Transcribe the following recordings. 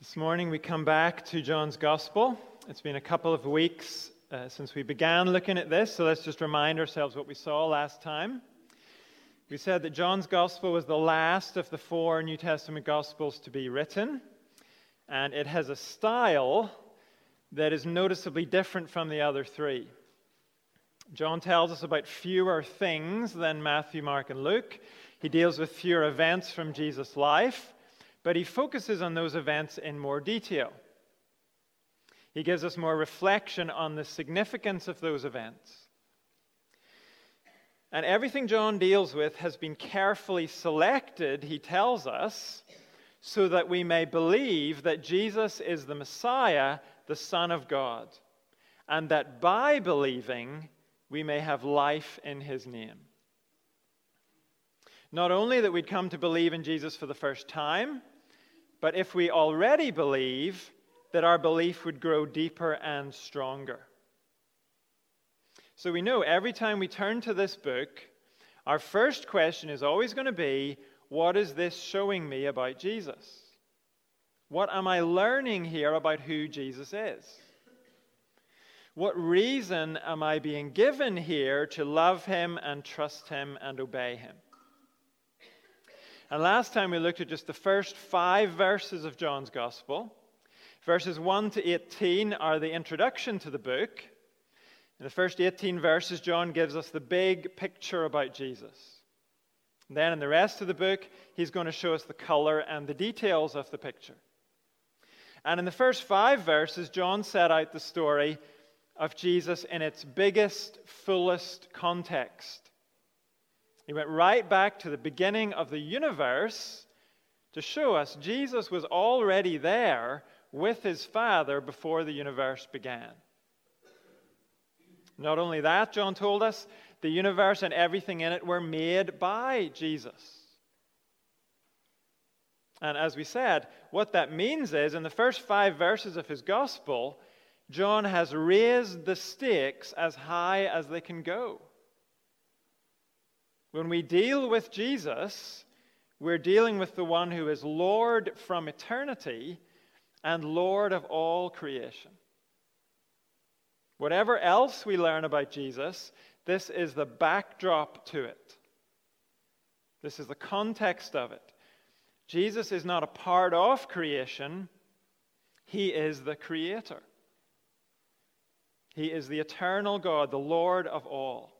This morning we come back to John's Gospel. It's been a couple of weeks uh, since we began looking at this, so let's just remind ourselves what we saw last time. We said that John's Gospel was the last of the four New Testament Gospels to be written, and it has a style that is noticeably different from the other three. John tells us about fewer things than Matthew, Mark, and Luke. He deals with fewer events from Jesus' life but he focuses on those events in more detail. He gives us more reflection on the significance of those events. And everything John deals with has been carefully selected, he tells us, so that we may believe that Jesus is the Messiah, the Son of God, and that by believing we may have life in his name. Not only that we'd come to believe in Jesus for the first time, but if we already believe, that our belief would grow deeper and stronger. So we know every time we turn to this book, our first question is always going to be what is this showing me about Jesus? What am I learning here about who Jesus is? What reason am I being given here to love him and trust him and obey him? And last time we looked at just the first five verses of John's Gospel. Verses 1 to 18 are the introduction to the book. In the first 18 verses, John gives us the big picture about Jesus. And then in the rest of the book, he's going to show us the color and the details of the picture. And in the first five verses, John set out the story of Jesus in its biggest, fullest context. He went right back to the beginning of the universe to show us Jesus was already there with his Father before the universe began. Not only that, John told us, the universe and everything in it were made by Jesus. And as we said, what that means is in the first five verses of his gospel, John has raised the stakes as high as they can go. When we deal with Jesus, we're dealing with the one who is Lord from eternity and Lord of all creation. Whatever else we learn about Jesus, this is the backdrop to it. This is the context of it. Jesus is not a part of creation, He is the Creator. He is the eternal God, the Lord of all.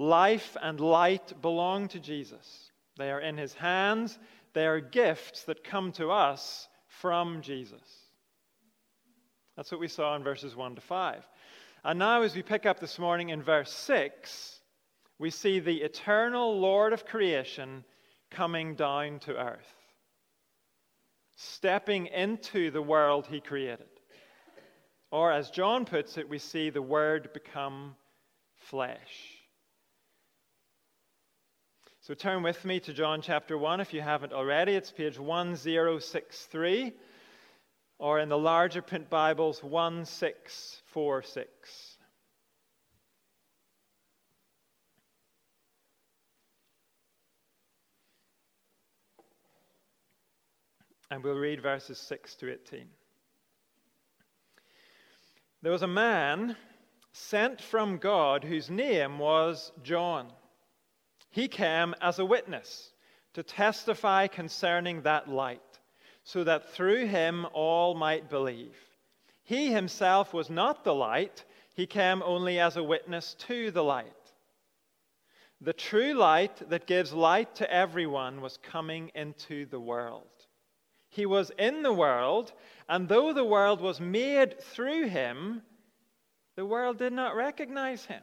Life and light belong to Jesus. They are in his hands. They are gifts that come to us from Jesus. That's what we saw in verses 1 to 5. And now, as we pick up this morning in verse 6, we see the eternal Lord of creation coming down to earth, stepping into the world he created. Or, as John puts it, we see the Word become flesh. So turn with me to John chapter 1 if you haven't already. It's page 1063, or in the larger print Bibles, 1646. And we'll read verses 6 to 18. There was a man sent from God whose name was John. He came as a witness to testify concerning that light, so that through him all might believe. He himself was not the light, he came only as a witness to the light. The true light that gives light to everyone was coming into the world. He was in the world, and though the world was made through him, the world did not recognize him.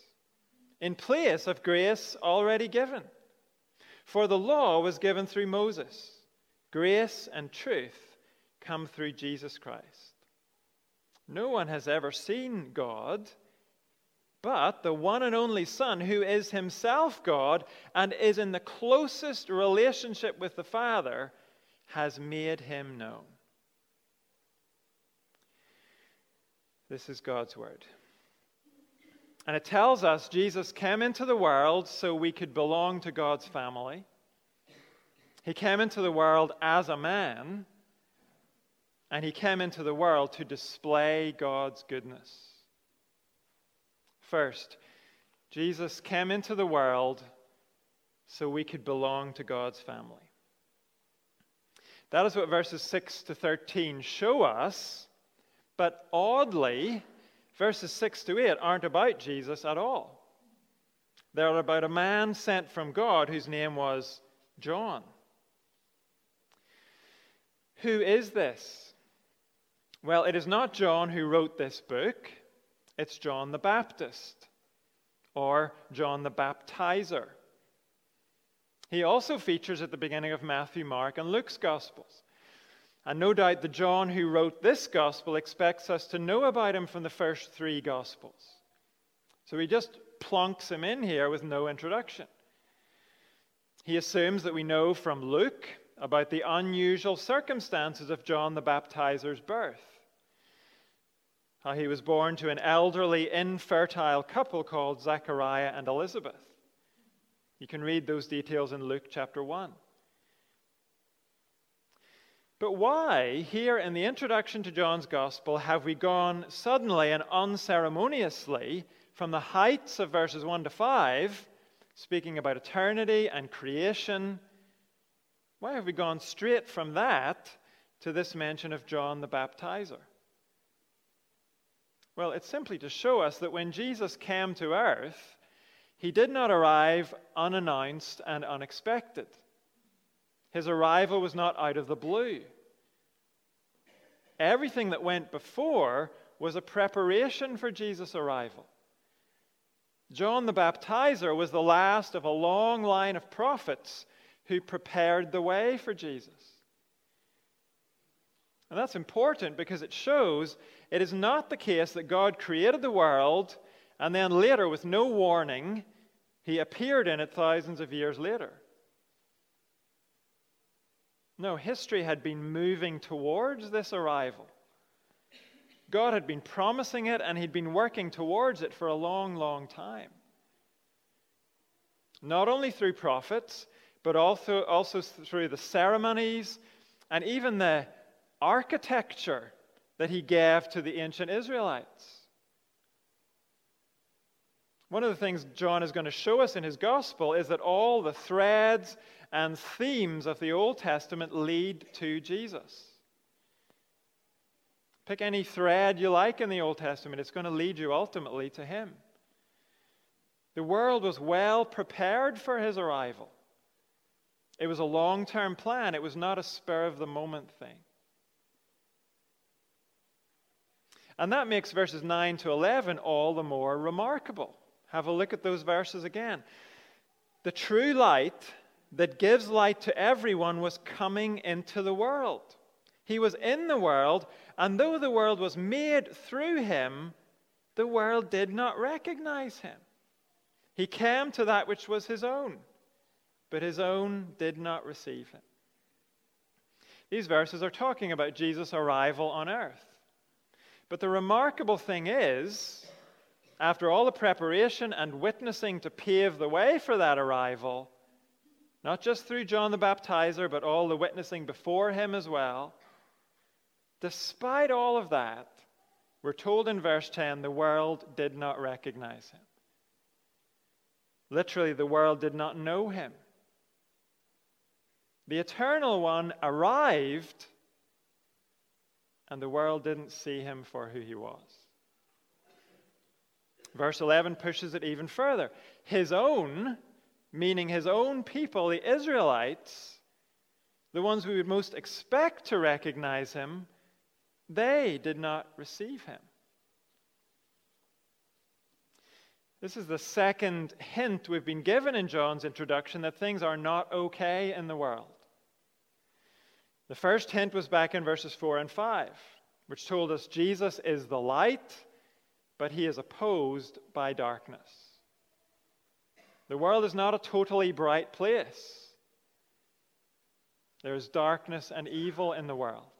in place of grace already given. For the law was given through Moses, grace and truth come through Jesus Christ. No one has ever seen God, but the one and only Son, who is himself God and is in the closest relationship with the Father, has made him known. This is God's word. And it tells us Jesus came into the world so we could belong to God's family. He came into the world as a man, and he came into the world to display God's goodness. First, Jesus came into the world so we could belong to God's family. That is what verses 6 to 13 show us, but oddly, verses 6 to 8 aren't about Jesus at all. They're about a man sent from God whose name was John. Who is this? Well, it is not John who wrote this book, it's John the Baptist or John the Baptizer. He also features at the beginning of Matthew, Mark, and Luke's Gospels. And no doubt the John who wrote this gospel expects us to know about him from the first three gospels. So he just plonks him in here with no introduction. He assumes that we know from Luke about the unusual circumstances of John the Baptizer's birth. How he was born to an elderly, infertile couple called Zechariah and Elizabeth. You can read those details in Luke chapter 1. But why, here in the introduction to John's Gospel, have we gone suddenly and unceremoniously from the heights of verses 1 to 5, speaking about eternity and creation? Why have we gone straight from that to this mention of John the Baptizer? Well, it's simply to show us that when Jesus came to earth, he did not arrive unannounced and unexpected. His arrival was not out of the blue. Everything that went before was a preparation for Jesus' arrival. John the Baptizer was the last of a long line of prophets who prepared the way for Jesus. And that's important because it shows it is not the case that God created the world and then later, with no warning, he appeared in it thousands of years later. No, history had been moving towards this arrival. God had been promising it and he'd been working towards it for a long, long time. Not only through prophets, but also, also through the ceremonies and even the architecture that he gave to the ancient Israelites. One of the things John is going to show us in his gospel is that all the threads and themes of the Old Testament lead to Jesus. Pick any thread you like in the Old Testament, it's going to lead you ultimately to Him. The world was well prepared for His arrival. It was a long term plan, it was not a spur of the moment thing. And that makes verses 9 to 11 all the more remarkable. Have a look at those verses again. The true light that gives light to everyone was coming into the world. He was in the world, and though the world was made through him, the world did not recognize him. He came to that which was his own, but his own did not receive him. These verses are talking about Jesus' arrival on earth. But the remarkable thing is, after all the preparation and witnessing to pave the way for that arrival, not just through John the Baptizer, but all the witnessing before him as well. Despite all of that, we're told in verse 10 the world did not recognize him. Literally, the world did not know him. The eternal one arrived, and the world didn't see him for who he was. Verse 11 pushes it even further. His own, meaning his own people, the Israelites, the ones we would most expect to recognize him, they did not receive him. This is the second hint we've been given in John's introduction that things are not okay in the world. The first hint was back in verses 4 and 5, which told us Jesus is the light, but he is opposed by darkness. The world is not a totally bright place. There is darkness and evil in the world.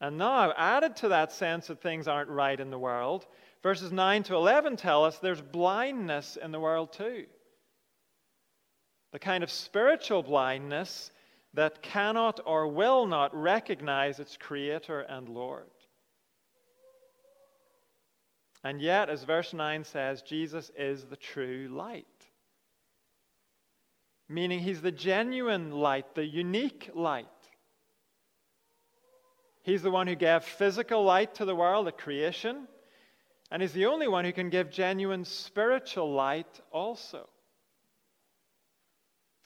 And now, added to that sense that things aren't right in the world, verses 9 to 11 tell us there's blindness in the world too. The kind of spiritual blindness that cannot or will not recognize its Creator and Lord. And yet, as verse 9 says, Jesus is the true light. Meaning, he's the genuine light, the unique light. He's the one who gave physical light to the world the creation, and he's the only one who can give genuine spiritual light also.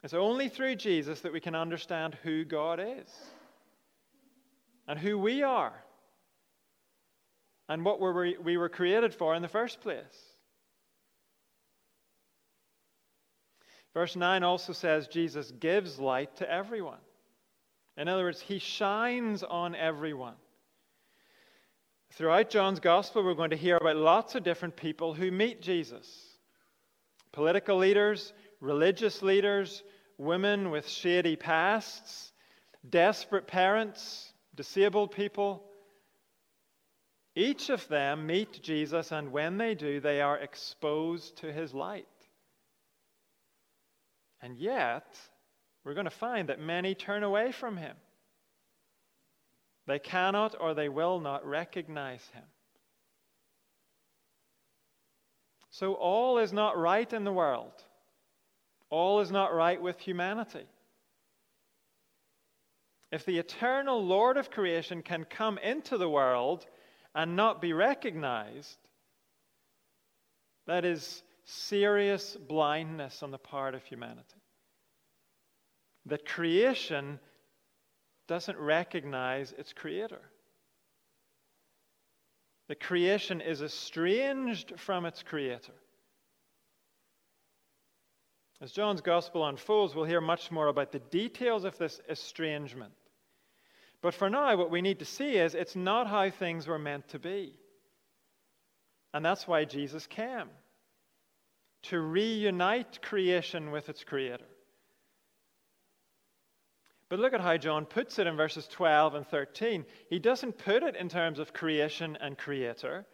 It's only through Jesus that we can understand who God is and who we are and what were we, we were created for in the first place. Verse 9 also says Jesus gives light to everyone. In other words, he shines on everyone. Throughout John's gospel, we're going to hear about lots of different people who meet Jesus political leaders, religious leaders, women with shady pasts, desperate parents, disabled people. Each of them meet Jesus, and when they do, they are exposed to his light. And yet, we're going to find that many turn away from him. They cannot or they will not recognize him. So, all is not right in the world. All is not right with humanity. If the eternal Lord of creation can come into the world and not be recognized, that is serious blindness on the part of humanity. That creation doesn't recognize its creator. The creation is estranged from its creator. As John's gospel unfolds, we'll hear much more about the details of this estrangement. But for now, what we need to see is it's not how things were meant to be. And that's why Jesus came to reunite creation with its creator. But look at how John puts it in verses 12 and 13. He doesn't put it in terms of creation and creator,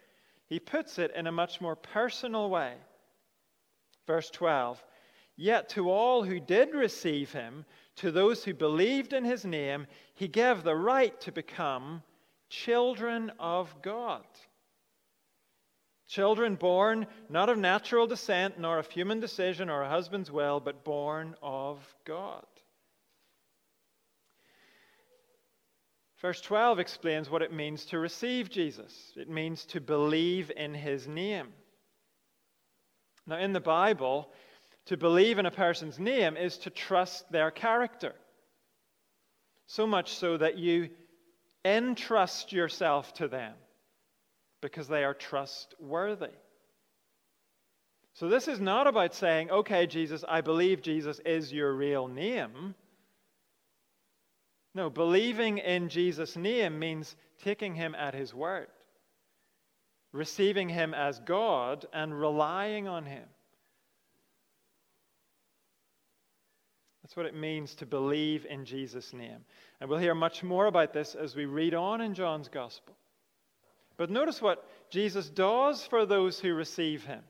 he puts it in a much more personal way. Verse 12 Yet to all who did receive him, to those who believed in his name, he gave the right to become children of God. Children born not of natural descent, nor of human decision or a husband's will, but born of God. Verse 12 explains what it means to receive Jesus. It means to believe in his name. Now, in the Bible, to believe in a person's name is to trust their character. So much so that you entrust yourself to them because they are trustworthy. So, this is not about saying, okay, Jesus, I believe Jesus is your real name. No, believing in Jesus' name means taking him at his word, receiving him as God, and relying on him. That's what it means to believe in Jesus' name. And we'll hear much more about this as we read on in John's Gospel. But notice what Jesus does for those who receive him.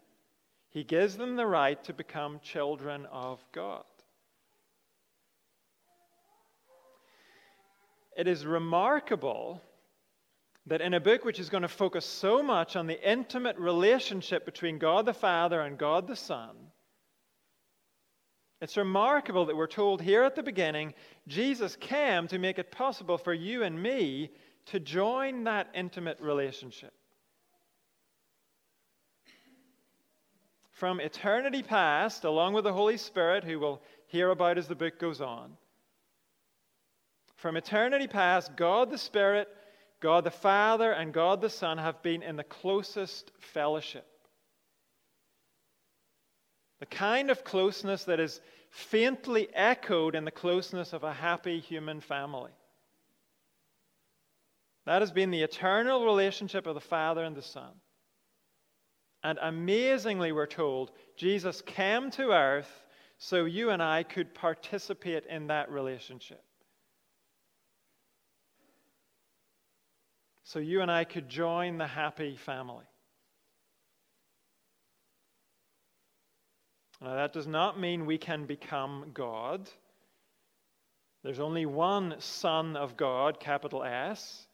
He gives them the right to become children of God. It is remarkable that in a book which is going to focus so much on the intimate relationship between God the Father and God the Son, it's remarkable that we're told here at the beginning Jesus came to make it possible for you and me to join that intimate relationship. From eternity past, along with the Holy Spirit, who we'll hear about as the book goes on, from eternity past, God the Spirit, God the Father, and God the Son have been in the closest fellowship. The kind of closeness that is faintly echoed in the closeness of a happy human family. That has been the eternal relationship of the Father and the Son. And amazingly, we're told, Jesus came to earth so you and I could participate in that relationship. So you and I could join the happy family. Now, that does not mean we can become God. There's only one Son of God, capital S.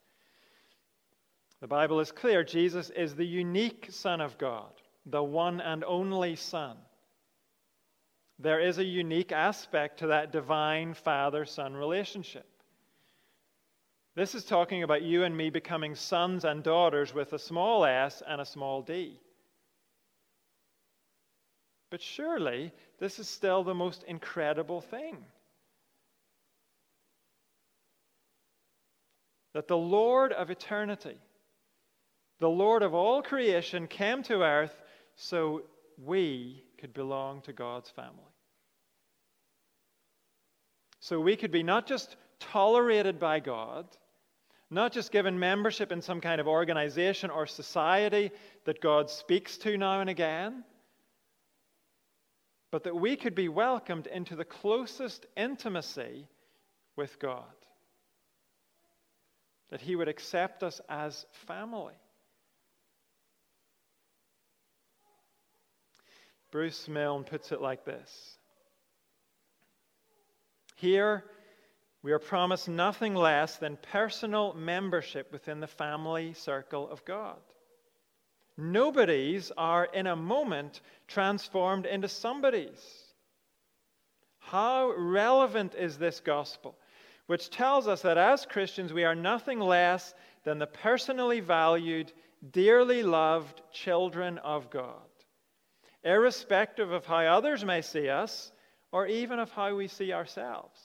The Bible is clear Jesus is the unique Son of God, the one and only Son. There is a unique aspect to that divine Father Son relationship. This is talking about you and me becoming sons and daughters with a small s and a small d. But surely, this is still the most incredible thing. That the Lord of eternity, the Lord of all creation, came to earth so we could belong to God's family. So we could be not just tolerated by God, not just given membership in some kind of organization or society that God speaks to now and again but that we could be welcomed into the closest intimacy with God. That He would accept us as family. Bruce Milne puts it like this Here, we are promised nothing less than personal membership within the family circle of God. Nobodies are in a moment transformed into somebodies. How relevant is this gospel, which tells us that as Christians we are nothing less than the personally valued, dearly loved children of God, irrespective of how others may see us or even of how we see ourselves?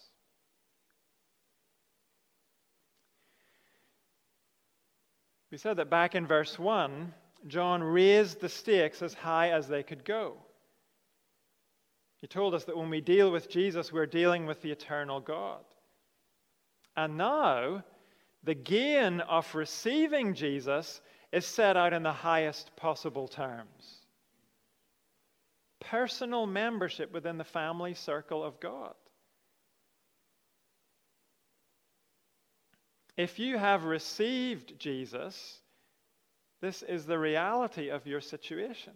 We said that back in verse 1 John raised the stakes as high as they could go. He told us that when we deal with Jesus, we're dealing with the eternal God. And now, the gain of receiving Jesus is set out in the highest possible terms personal membership within the family circle of God. If you have received Jesus, this is the reality of your situation.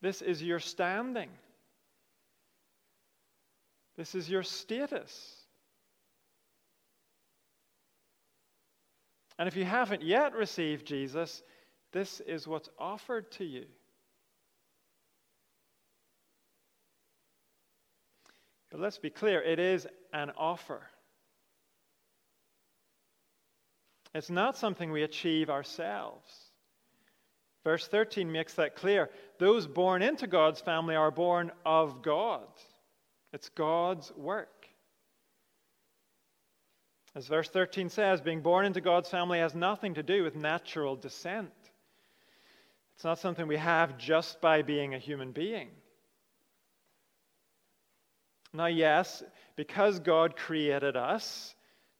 This is your standing. This is your status. And if you haven't yet received Jesus, this is what's offered to you. But let's be clear it is an offer. It's not something we achieve ourselves. Verse 13 makes that clear. Those born into God's family are born of God, it's God's work. As verse 13 says, being born into God's family has nothing to do with natural descent. It's not something we have just by being a human being. Now, yes, because God created us,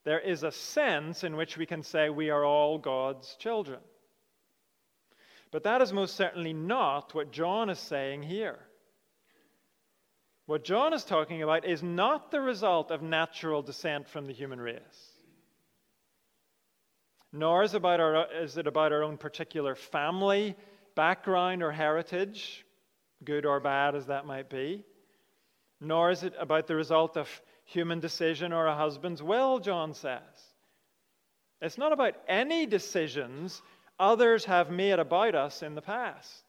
there is a sense in which we can say we are all God's children. But that is most certainly not what John is saying here. What John is talking about is not the result of natural descent from the human race, nor is, about our, is it about our own particular family background or heritage, good or bad as that might be, nor is it about the result of human decision or a husband's will, John says. It's not about any decisions others have made about us in the past.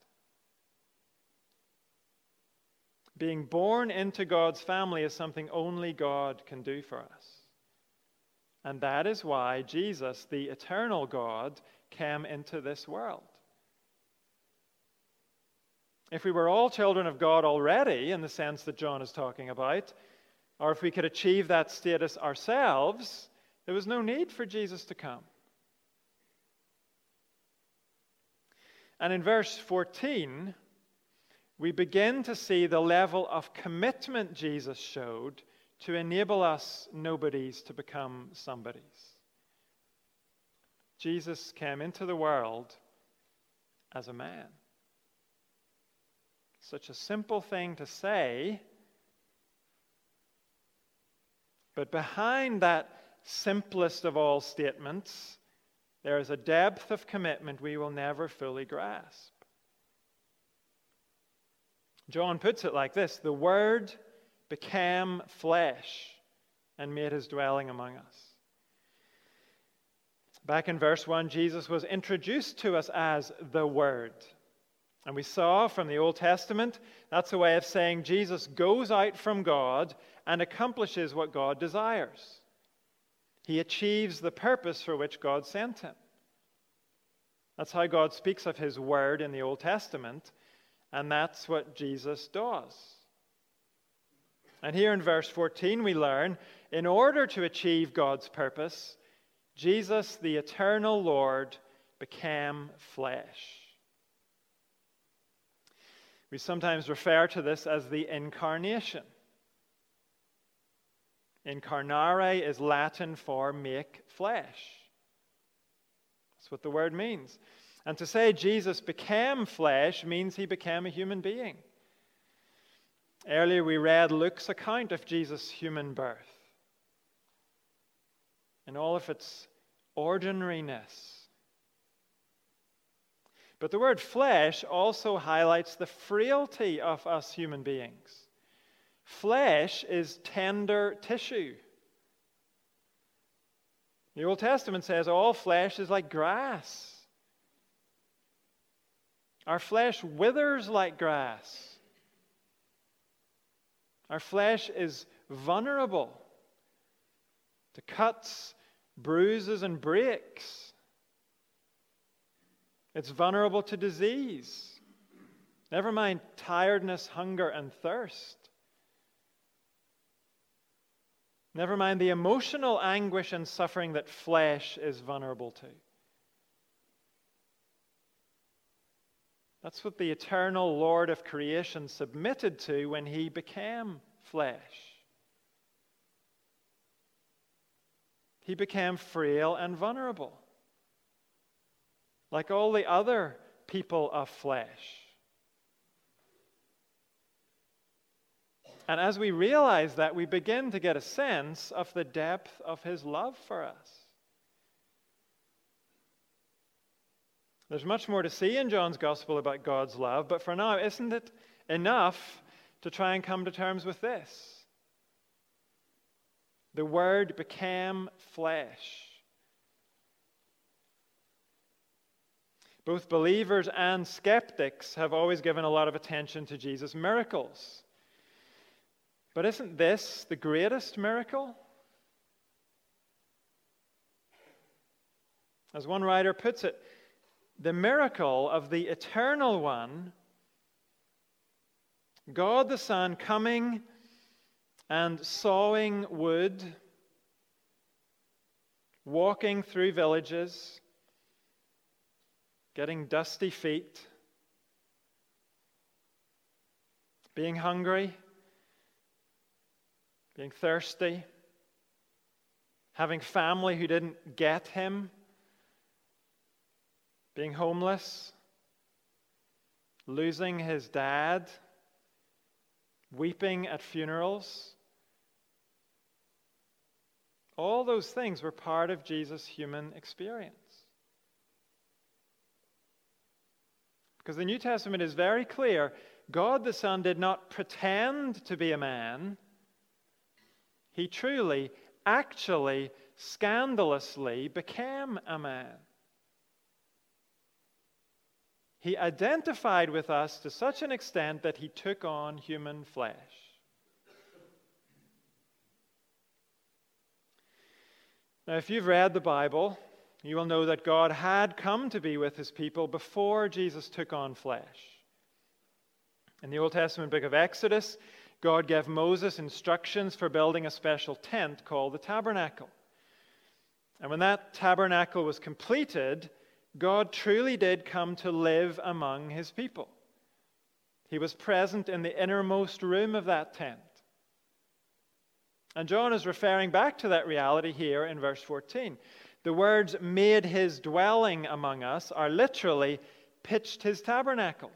Being born into God's family is something only God can do for us. And that is why Jesus, the eternal God, came into this world. If we were all children of God already, in the sense that John is talking about, or if we could achieve that status ourselves, there was no need for Jesus to come. And in verse 14, we begin to see the level of commitment Jesus showed to enable us nobodies to become somebodies. Jesus came into the world as a man. Such a simple thing to say, but behind that simplest of all statements, there is a depth of commitment we will never fully grasp. John puts it like this The Word became flesh and made his dwelling among us. Back in verse 1, Jesus was introduced to us as the Word. And we saw from the Old Testament, that's a way of saying Jesus goes out from God and accomplishes what God desires. He achieves the purpose for which God sent him. That's how God speaks of his word in the Old Testament, and that's what Jesus does. And here in verse 14, we learn in order to achieve God's purpose, Jesus, the eternal Lord, became flesh. We sometimes refer to this as the incarnation. Incarnare is Latin for make flesh. That's what the word means. And to say Jesus became flesh means he became a human being. Earlier we read Luke's account of Jesus' human birth in all of its ordinariness. But the word flesh also highlights the frailty of us human beings. Flesh is tender tissue. The Old Testament says all flesh is like grass. Our flesh withers like grass. Our flesh is vulnerable to cuts, bruises, and breaks. It's vulnerable to disease. Never mind tiredness, hunger, and thirst. Never mind the emotional anguish and suffering that flesh is vulnerable to. That's what the eternal Lord of creation submitted to when he became flesh. He became frail and vulnerable, like all the other people of flesh. And as we realize that, we begin to get a sense of the depth of his love for us. There's much more to see in John's gospel about God's love, but for now, isn't it enough to try and come to terms with this? The Word became flesh. Both believers and skeptics have always given a lot of attention to Jesus' miracles. But isn't this the greatest miracle? As one writer puts it, the miracle of the eternal one, God the Son coming and sawing wood, walking through villages, getting dusty feet, being hungry being thirsty, having family who didn't get him, being homeless, losing his dad, weeping at funerals. All those things were part of Jesus' human experience. Because the New Testament is very clear God the Son did not pretend to be a man, he truly, actually, scandalously became a man. He identified with us to such an extent that he took on human flesh. Now, if you've read the Bible, you will know that God had come to be with his people before Jesus took on flesh. In the Old Testament book of Exodus, God gave Moses instructions for building a special tent called the tabernacle. And when that tabernacle was completed, God truly did come to live among his people. He was present in the innermost room of that tent. And John is referring back to that reality here in verse 14. The words made his dwelling among us are literally pitched his tabernacle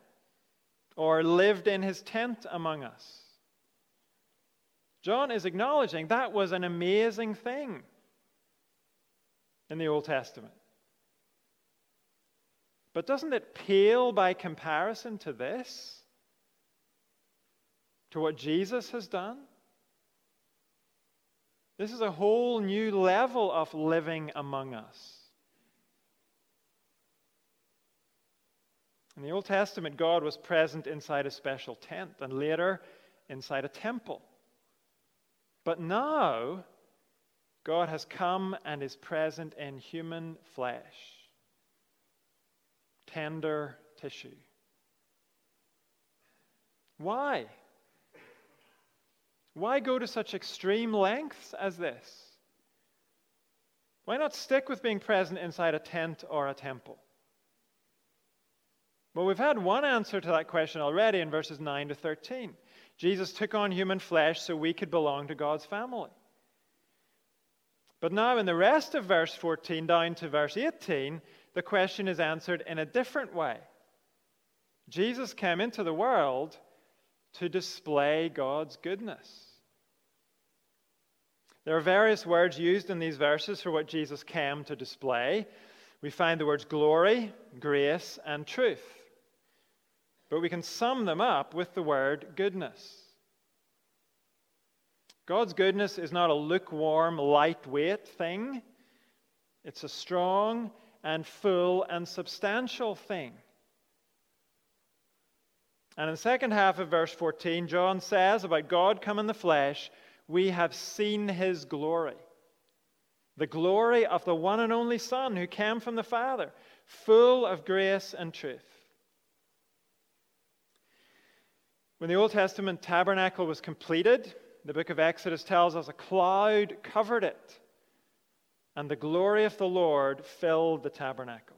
or lived in his tent among us. John is acknowledging that was an amazing thing in the Old Testament. But doesn't it pale by comparison to this? To what Jesus has done? This is a whole new level of living among us. In the Old Testament, God was present inside a special tent and later inside a temple. But now, God has come and is present in human flesh, tender tissue. Why? Why go to such extreme lengths as this? Why not stick with being present inside a tent or a temple? Well, we've had one answer to that question already in verses 9 to 13. Jesus took on human flesh so we could belong to God's family. But now, in the rest of verse 14 down to verse 18, the question is answered in a different way. Jesus came into the world to display God's goodness. There are various words used in these verses for what Jesus came to display. We find the words glory, grace, and truth. But we can sum them up with the word goodness. God's goodness is not a lukewarm, lightweight thing, it's a strong and full and substantial thing. And in the second half of verse 14, John says about God come in the flesh, we have seen his glory. The glory of the one and only Son who came from the Father, full of grace and truth. When the Old Testament tabernacle was completed, the book of Exodus tells us a cloud covered it, and the glory of the Lord filled the tabernacle.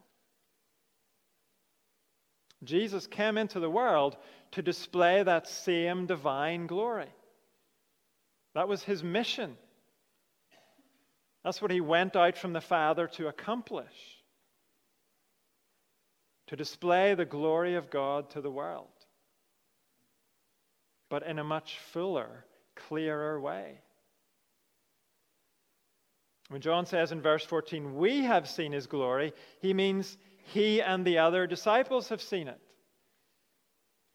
Jesus came into the world to display that same divine glory. That was his mission. That's what he went out from the Father to accomplish to display the glory of God to the world, but in a much fuller, clearer way. When John says in verse 14, we have seen his glory, he means he and the other disciples have seen it.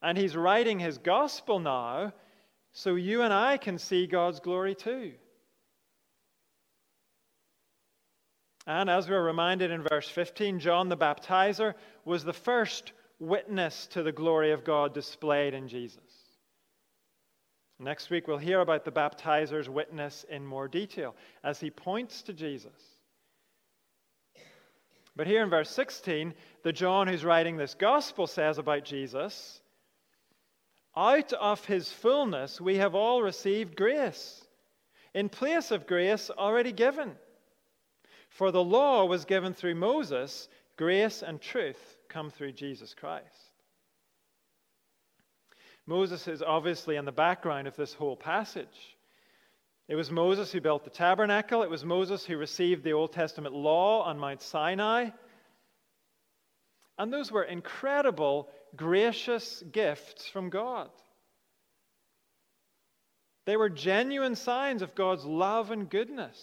And he's writing his gospel now so you and I can see God's glory too. And as we're reminded in verse 15, John the Baptizer was the first witness to the glory of God displayed in Jesus. Next week, we'll hear about the baptizer's witness in more detail as he points to Jesus. But here in verse 16, the John who's writing this gospel says about Jesus out of his fullness, we have all received grace, in place of grace already given. For the law was given through Moses, grace and truth come through Jesus Christ. Moses is obviously in the background of this whole passage. It was Moses who built the tabernacle, it was Moses who received the Old Testament law on Mount Sinai. And those were incredible gracious gifts from God. They were genuine signs of God's love and goodness.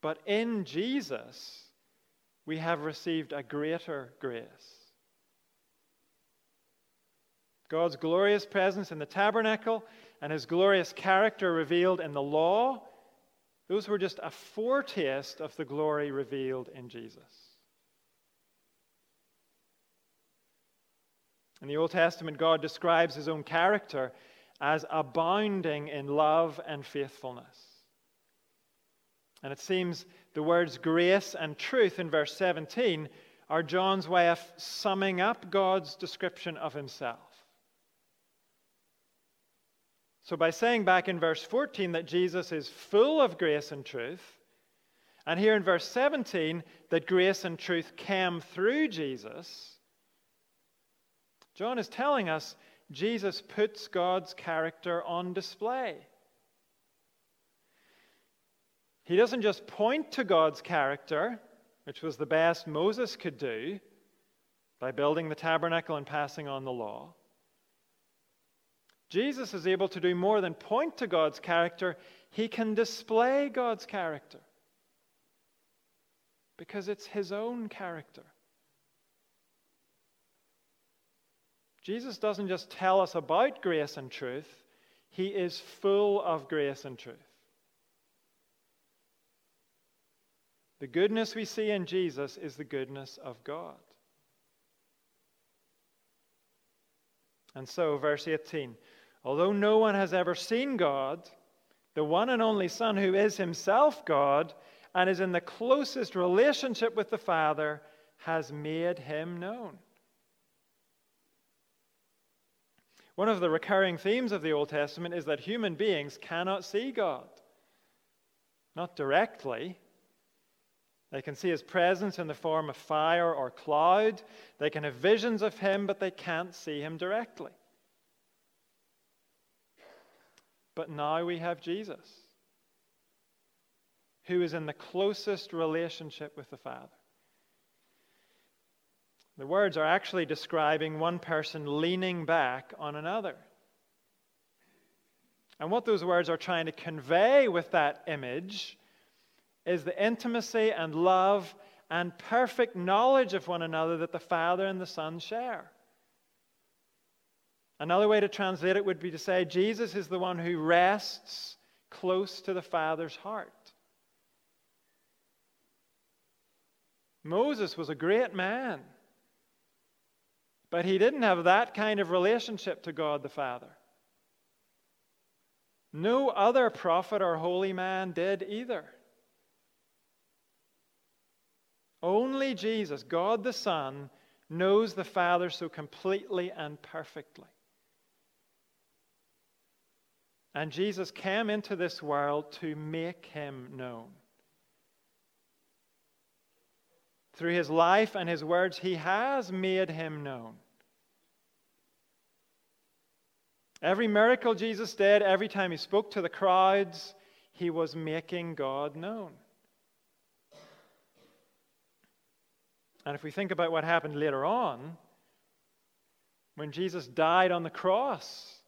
But in Jesus, we have received a greater grace. God's glorious presence in the tabernacle and his glorious character revealed in the law, those were just a foretaste of the glory revealed in Jesus. In the Old Testament, God describes his own character as abounding in love and faithfulness. And it seems the words grace and truth in verse 17 are John's way of summing up God's description of himself. So, by saying back in verse 14 that Jesus is full of grace and truth, and here in verse 17 that grace and truth came through Jesus, John is telling us Jesus puts God's character on display. He doesn't just point to God's character, which was the best Moses could do by building the tabernacle and passing on the law. Jesus is able to do more than point to God's character, he can display God's character because it's his own character. Jesus doesn't just tell us about grace and truth, he is full of grace and truth. The goodness we see in Jesus is the goodness of God. And so, verse 18 Although no one has ever seen God, the one and only Son, who is himself God and is in the closest relationship with the Father, has made him known. One of the recurring themes of the Old Testament is that human beings cannot see God. Not directly. They can see his presence in the form of fire or cloud. They can have visions of him, but they can't see him directly. But now we have Jesus, who is in the closest relationship with the Father. The words are actually describing one person leaning back on another. And what those words are trying to convey with that image is the intimacy and love and perfect knowledge of one another that the Father and the Son share. Another way to translate it would be to say Jesus is the one who rests close to the Father's heart. Moses was a great man, but he didn't have that kind of relationship to God the Father. No other prophet or holy man did either. Only Jesus, God the Son, knows the Father so completely and perfectly. And Jesus came into this world to make him known. Through his life and his words, he has made him known. Every miracle Jesus did, every time he spoke to the crowds, he was making God known. And if we think about what happened later on, when Jesus died on the cross,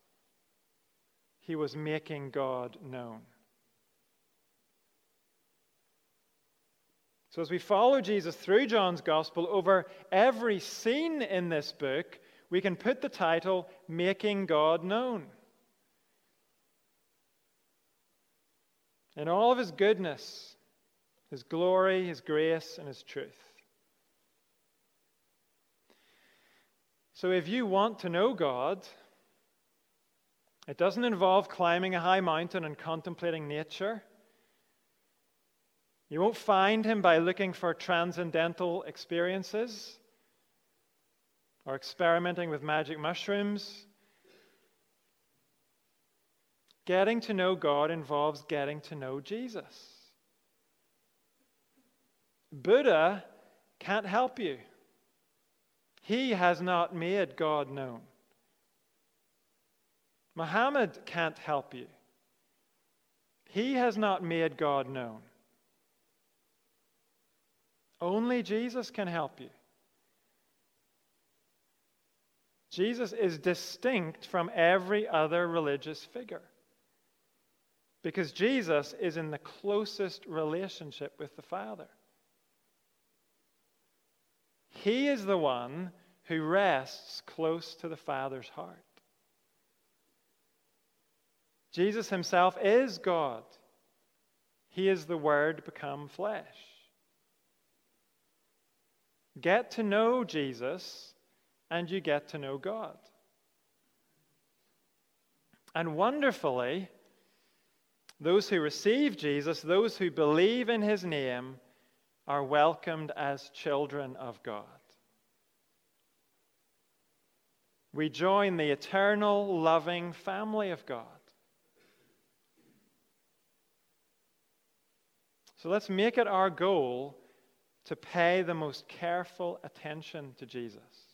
he was making God known. So, as we follow Jesus through John's Gospel, over every scene in this book, we can put the title Making God Known. In all of his goodness, his glory, his grace, and his truth. So, if you want to know God, it doesn't involve climbing a high mountain and contemplating nature. You won't find him by looking for transcendental experiences or experimenting with magic mushrooms. Getting to know God involves getting to know Jesus. Buddha can't help you, he has not made God known. Muhammad can't help you. He has not made God known. Only Jesus can help you. Jesus is distinct from every other religious figure because Jesus is in the closest relationship with the Father. He is the one who rests close to the Father's heart. Jesus himself is God. He is the Word become flesh. Get to know Jesus, and you get to know God. And wonderfully, Those who receive Jesus, those who believe in his name, are welcomed as children of God. We join the eternal, loving family of God. So let's make it our goal to pay the most careful attention to Jesus.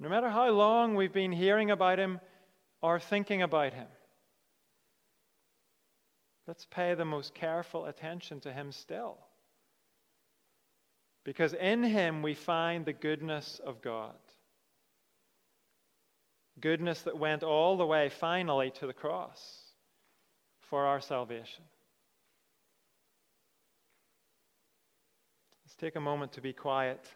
No matter how long we've been hearing about him or thinking about him, let's pay the most careful attention to him still. Because in him we find the goodness of God. Goodness that went all the way finally to the cross for our salvation. Let's take a moment to be quiet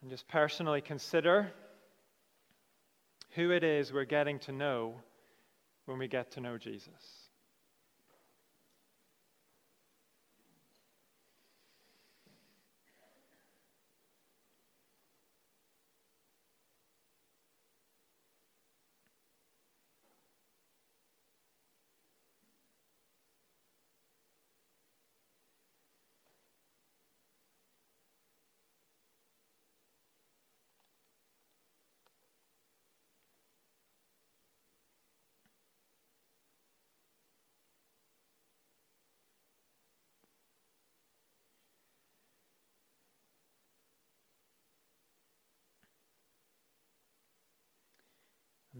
and just personally consider who it is we're getting to know when we get to know Jesus.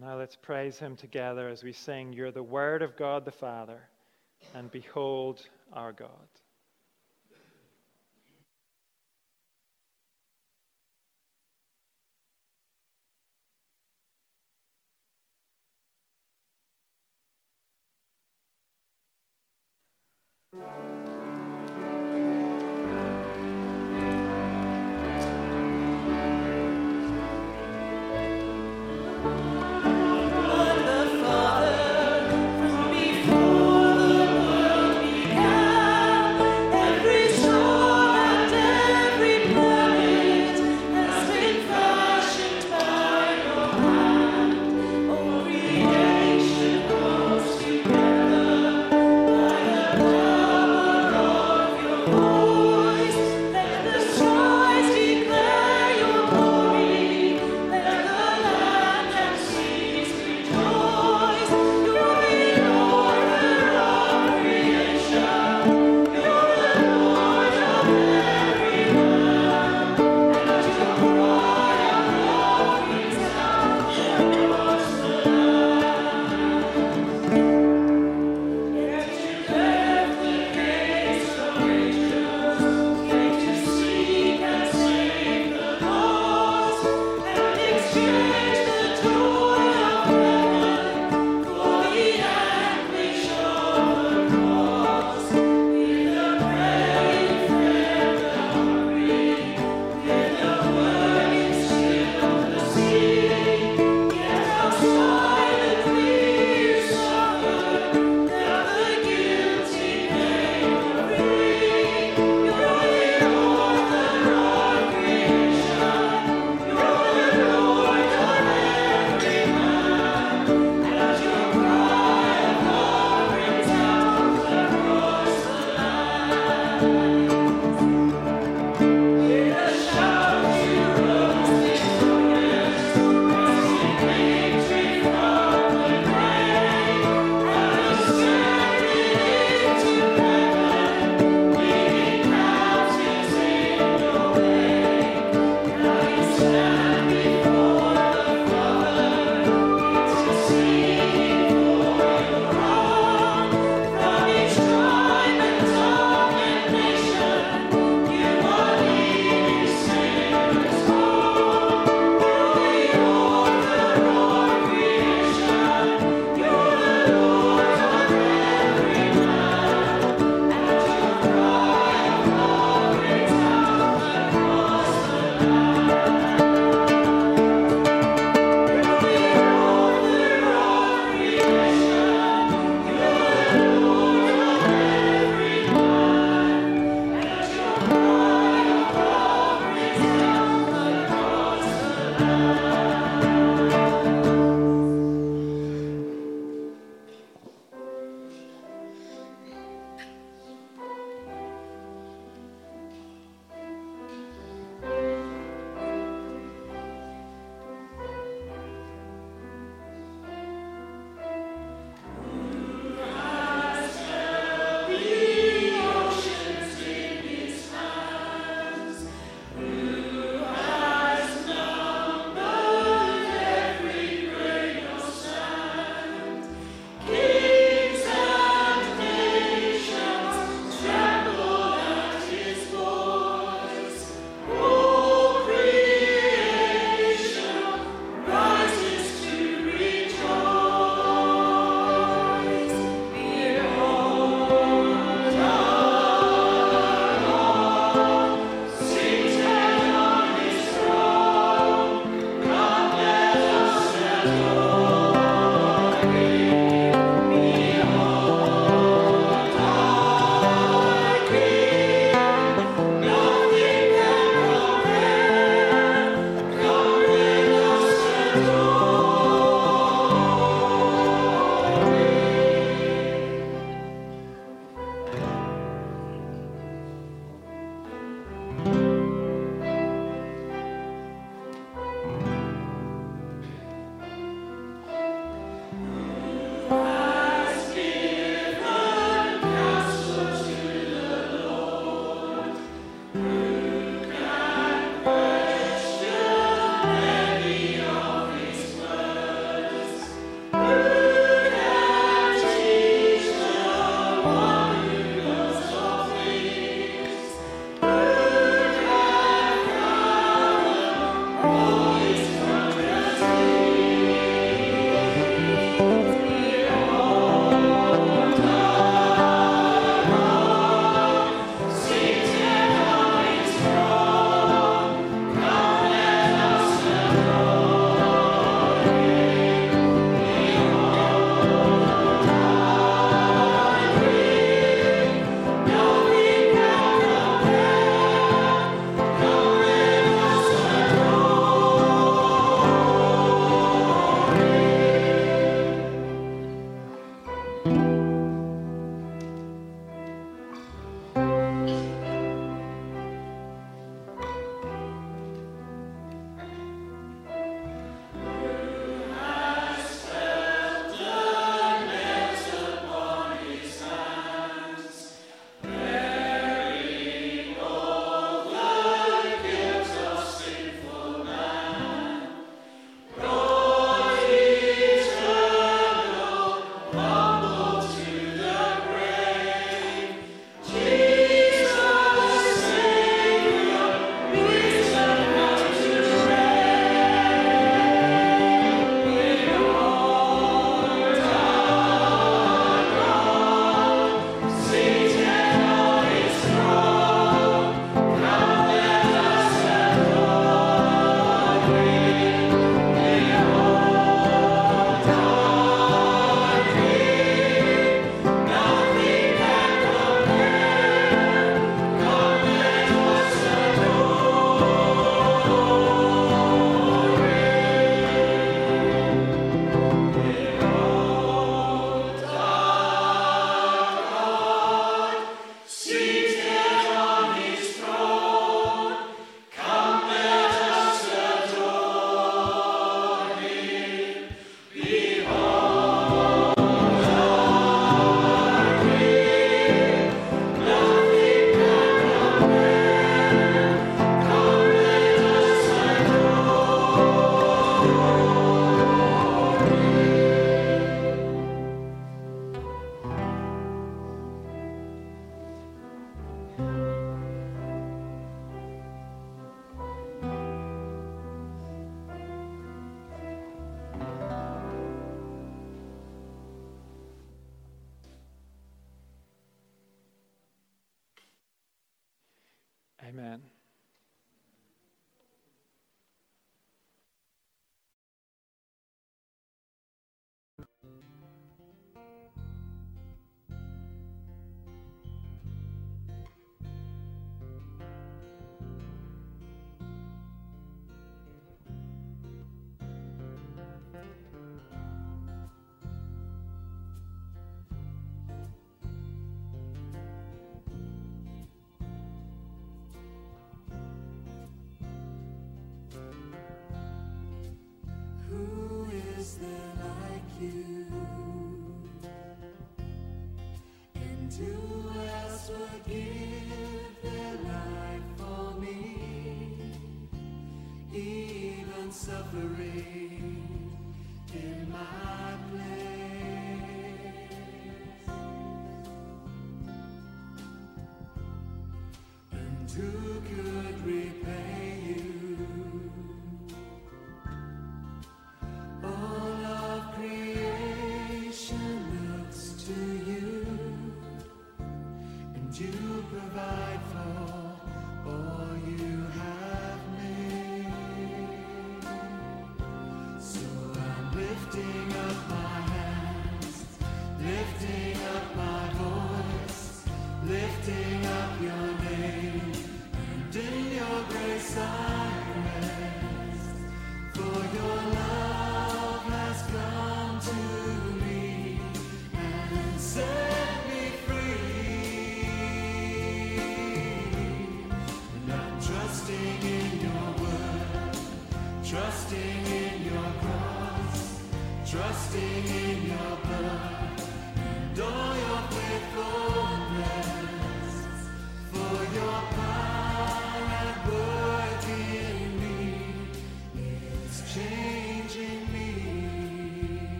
Now let's praise him together as we sing, You're the Word of God the Father, and behold our God.